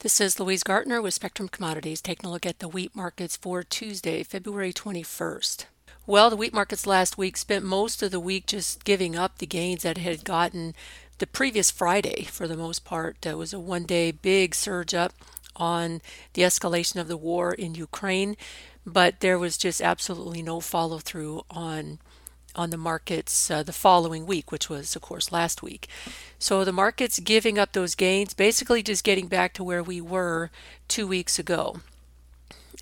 This is Louise Gartner with Spectrum Commodities taking a look at the wheat markets for Tuesday, February 21st. Well, the wheat markets last week spent most of the week just giving up the gains that had gotten the previous Friday for the most part. It was a one day big surge up on the escalation of the war in Ukraine, but there was just absolutely no follow through on on the markets uh, the following week, which was, of course, last week. So the market's giving up those gains, basically just getting back to where we were two weeks ago.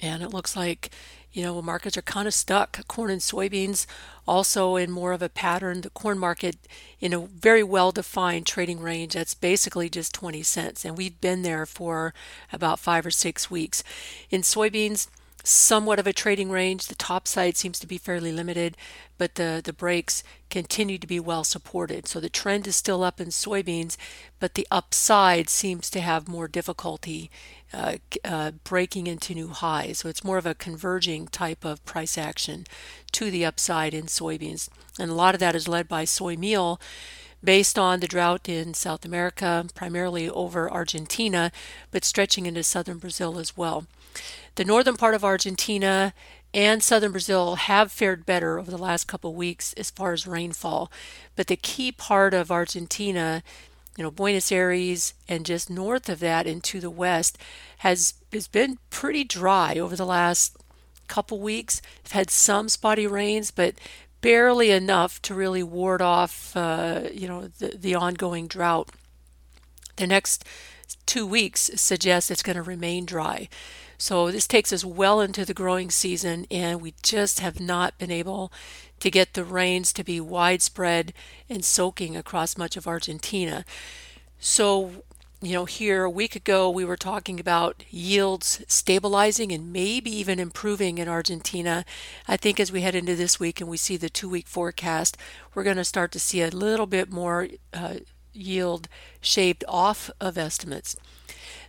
And it looks like, you know, markets are kind of stuck. Corn and soybeans also in more of a pattern. The corn market in a very well defined trading range that's basically just 20 cents. And we've been there for about five or six weeks. In soybeans, somewhat of a trading range. The top side seems to be fairly limited, but the, the breaks continue to be well supported. So the trend is still up in soybeans, but the upside seems to have more difficulty uh, uh, breaking into new highs. So it's more of a converging type of price action to the upside in soybeans. And a lot of that is led by soy meal based on the drought in South America, primarily over Argentina, but stretching into southern Brazil as well. The northern part of Argentina and southern Brazil have fared better over the last couple weeks as far as rainfall, but the key part of Argentina, you know, Buenos Aires and just north of that into the west has has been pretty dry over the last couple weeks. They've had some spotty rains, but barely enough to really ward off, uh, you know, the, the ongoing drought. The next two weeks suggest it's going to remain dry. So this takes us well into the growing season, and we just have not been able to get the rains to be widespread and soaking across much of Argentina. So, you know, here a week ago we were talking about yields stabilizing and maybe even improving in Argentina. I think as we head into this week and we see the two week forecast, we're going to start to see a little bit more uh, yield shaved off of estimates.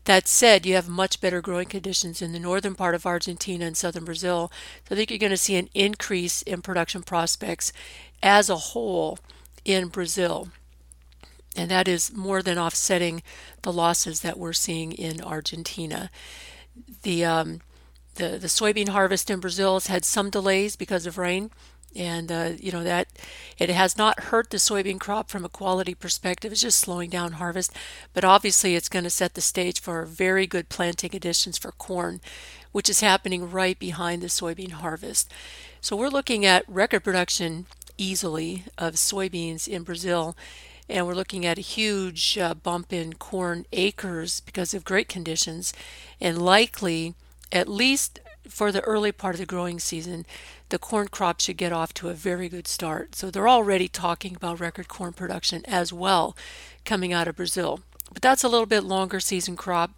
That said, you have much better growing conditions in the northern part of Argentina and southern Brazil. So I think you're going to see an increase in production prospects as a whole in Brazil. And that is more than offsetting the losses that we're seeing in Argentina. The um, the, the soybean harvest in Brazil has had some delays because of rain. And uh, you know that it has not hurt the soybean crop from a quality perspective. It's just slowing down harvest. But obviously it's going to set the stage for very good planting conditions for corn which is happening right behind the soybean harvest. So we're looking at record production easily of soybeans in brazil and we're looking at a huge uh, bump in corn acres because of great conditions and likely at least for the early part of the growing season, the corn crop should get off to a very good start. So they're already talking about record corn production as well coming out of Brazil. But that's a little bit longer season crop,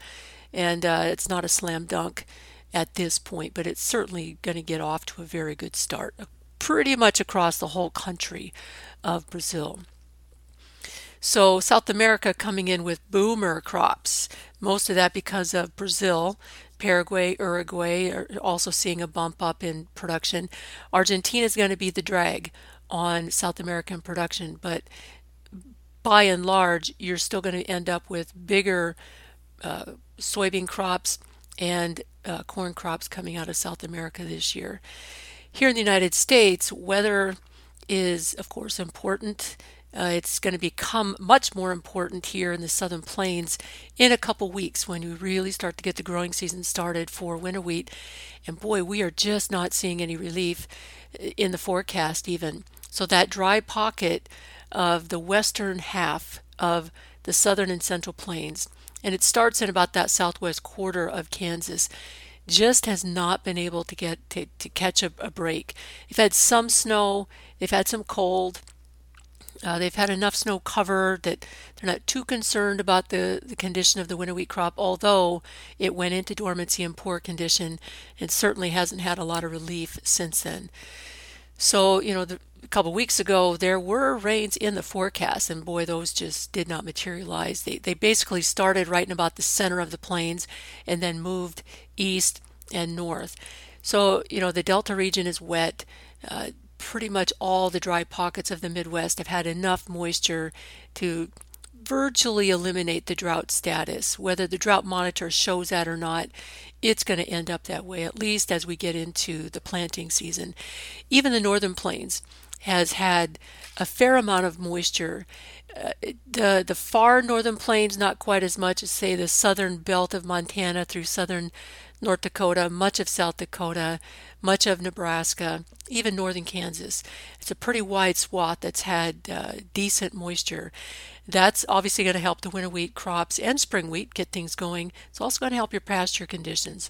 and uh, it's not a slam dunk at this point, but it's certainly going to get off to a very good start, pretty much across the whole country of Brazil. So South America coming in with boomer crops, most of that because of Brazil Paraguay, Uruguay are also seeing a bump up in production. Argentina is going to be the drag on South American production, but by and large, you're still going to end up with bigger uh, soybean crops and uh, corn crops coming out of South America this year. Here in the United States, weather is, of course, important. Uh, it's going to become much more important here in the southern plains in a couple weeks when we really start to get the growing season started for winter wheat. And boy, we are just not seeing any relief uh, in the forecast, even. So, that dry pocket of the western half of the southern and central plains, and it starts in about that southwest quarter of Kansas just has not been able to get to, to catch a, a break. They've had some snow, they've had some cold, uh, they've had enough snow cover that they're not too concerned about the, the condition of the winter wheat crop, although it went into dormancy in poor condition and certainly hasn't had a lot of relief since then. So, you know, the, a couple weeks ago, there were rains in the forecast, and boy, those just did not materialize. They, they basically started right in about the center of the plains and then moved east and north. So, you know, the Delta region is wet. Uh, pretty much all the dry pockets of the Midwest have had enough moisture to virtually eliminate the drought status. Whether the drought monitor shows that or not, it's going to end up that way, at least as we get into the planting season. Even the northern plains has had a fair amount of moisture. Uh, the the far northern plains not quite as much as say the southern belt of Montana through southern North Dakota, much of South Dakota, much of Nebraska, even northern Kansas. It's a pretty wide swath that's had uh, decent moisture. That's obviously going to help the winter wheat crops and spring wheat get things going. It's also going to help your pasture conditions.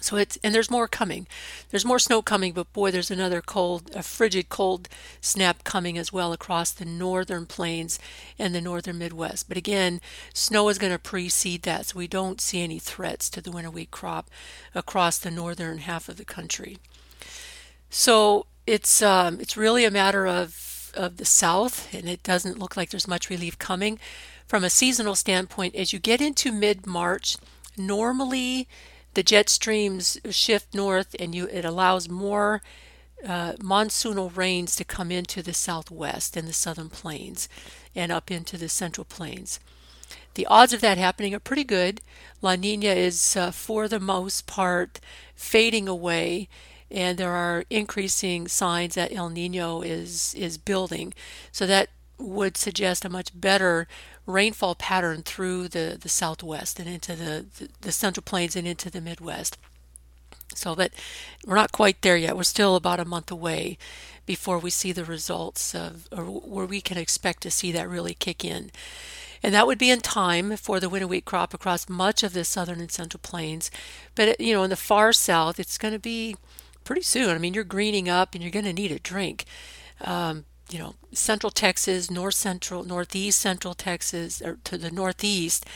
So it's and there's more coming. There's more snow coming, but boy, there's another cold, a frigid cold snap coming as well across the northern plains and the northern Midwest. But again, snow is going to precede that, so we don't see any threats to the winter wheat crop across the northern half of the country. So it's um, it's really a matter of of the south, and it doesn't look like there's much relief coming. From a seasonal standpoint, as you get into mid March, normally the jet streams shift north and you it allows more uh, monsoonal rains to come into the southwest and the southern plains and up into the central plains. The odds of that happening are pretty good. La Nina is, uh, for the most part, fading away, and there are increasing signs that El Nino is is building. So that would suggest a much better rainfall pattern through the, the southwest and into the, the, the central plains and into the Midwest. So, but we're not quite there yet. We're still about a month away before we see the results of, or where we can expect to see that really kick in. And that would be in time for the winter wheat crop across much of the southern and central plains. But, you know, in the far south, it's going to be pretty soon. I mean, you're greening up and you're going to need a drink. Um, you know, central Texas, north central, northeast central Texas, or to the northeast,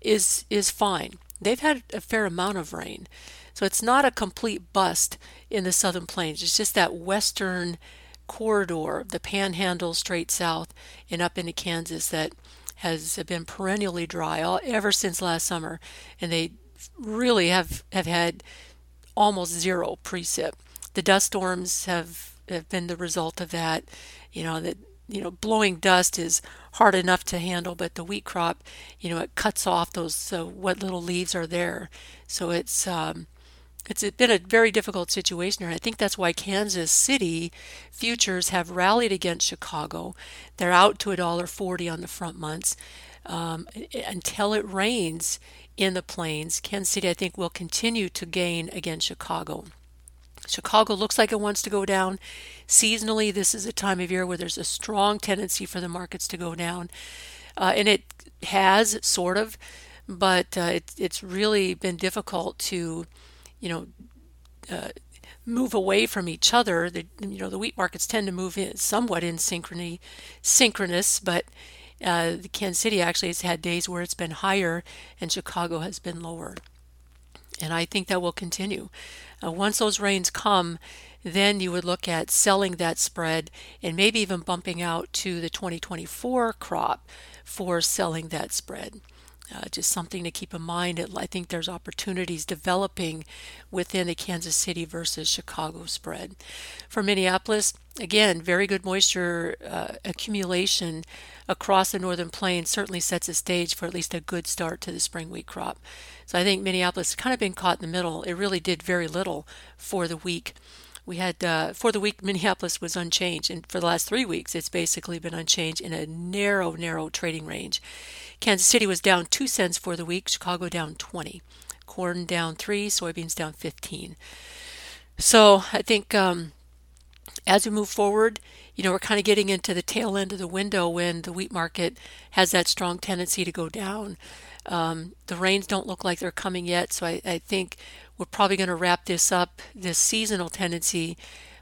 is is fine. They've had a fair amount of rain, so it's not a complete bust in the southern plains. It's just that western corridor, the Panhandle straight south and up into Kansas, that has been perennially dry all, ever since last summer, and they really have have had almost zero precip. The dust storms have have been the result of that you know that you know blowing dust is hard enough to handle but the wheat crop you know it cuts off those what little leaves are there so it's um, it's been a very difficult situation and I think that's why Kansas City futures have rallied against Chicago. They're out to a dollar forty on the front months um, until it rains in the plains. Kansas City, I think, will continue to gain against Chicago. Chicago looks like it wants to go down. Seasonally, this is a time of year where there's a strong tendency for the markets to go down. Uh, and it has, sort of, but uh, it, it's really been difficult to, you know, uh, move away from each other. The, you know, the wheat markets tend to move in somewhat in synchrony, synchronous, but uh, the Kansas City actually has had days where it's been higher and Chicago has been lower. And I think that will continue. Uh, once those rains come, then you would look at selling that spread and maybe even bumping out to the 2024 crop for selling that spread. Uh, just something to keep in mind. I think there's opportunities developing within the Kansas City versus Chicago spread. For Minneapolis, again, very good moisture uh, accumulation across the northern plains certainly sets a stage for at least a good start to the spring wheat crop. So I think Minneapolis has kind of been caught in the middle. It really did very little for the week. We had uh, for the week Minneapolis was unchanged, and for the last three weeks it's basically been unchanged in a narrow, narrow trading range. Kansas City was down two cents for the week. Chicago down 20. Corn down three. Soybeans down 15. So I think um, as we move forward, you know, we're kind of getting into the tail end of the window when the wheat market has that strong tendency to go down. Um, the rains don't look like they're coming yet, so I, I think we're probably going to wrap this up, this seasonal tendency,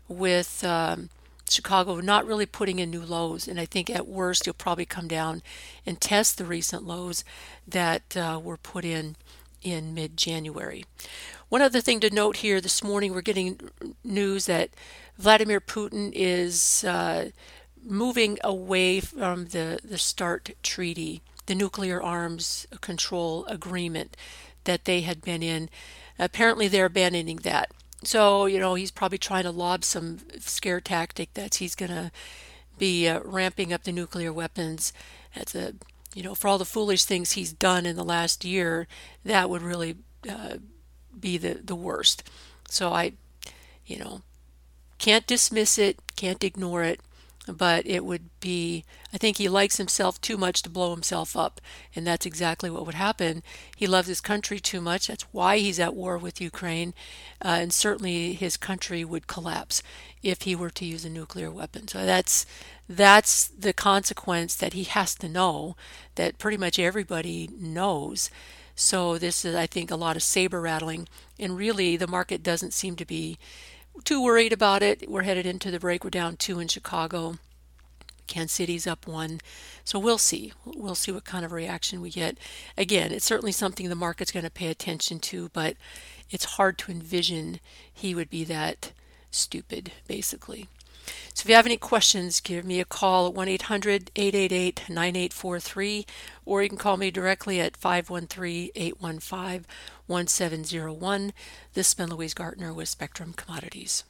with um, Chicago not really putting in new lows. And I think at worst, you'll probably come down and test the recent lows that uh, were put in in mid January. One other thing to note here this morning, we're getting news that Vladimir Putin is uh, moving away from the, the START treaty the nuclear arms control agreement that they had been in. Apparently, they're abandoning that. So, you know, he's probably trying to lob some scare tactic that he's going to be uh, ramping up the nuclear weapons. That's a you know, for all the foolish things he's done in the last year, that would really uh, be the, the worst. So I, you know, can't dismiss it, can't ignore it, but it would be, I think he likes himself too much to blow himself up. And that's exactly what would happen. He loves his country too much. That's why he's at war with Ukraine. Uh, and certainly his country would collapse if he were to use a nuclear weapon. So that's that's the consequence that he has to know that pretty much everybody knows. So this is I think a lot of saber rattling and really the market doesn't seem to be too worried about it. We're headed into the break. We're down 2 in Chicago. Kansas City's up 1. So we'll see. We'll see what kind of reaction we get. Again, it's certainly something the market's going to pay attention to, but it's hard to envision he would be that stupid, basically. So if you have any questions, give me a call at 1 800 888 9843, or you can call me directly at 513 815 1701. This has been Louise Gartner with Spectrum Commodities.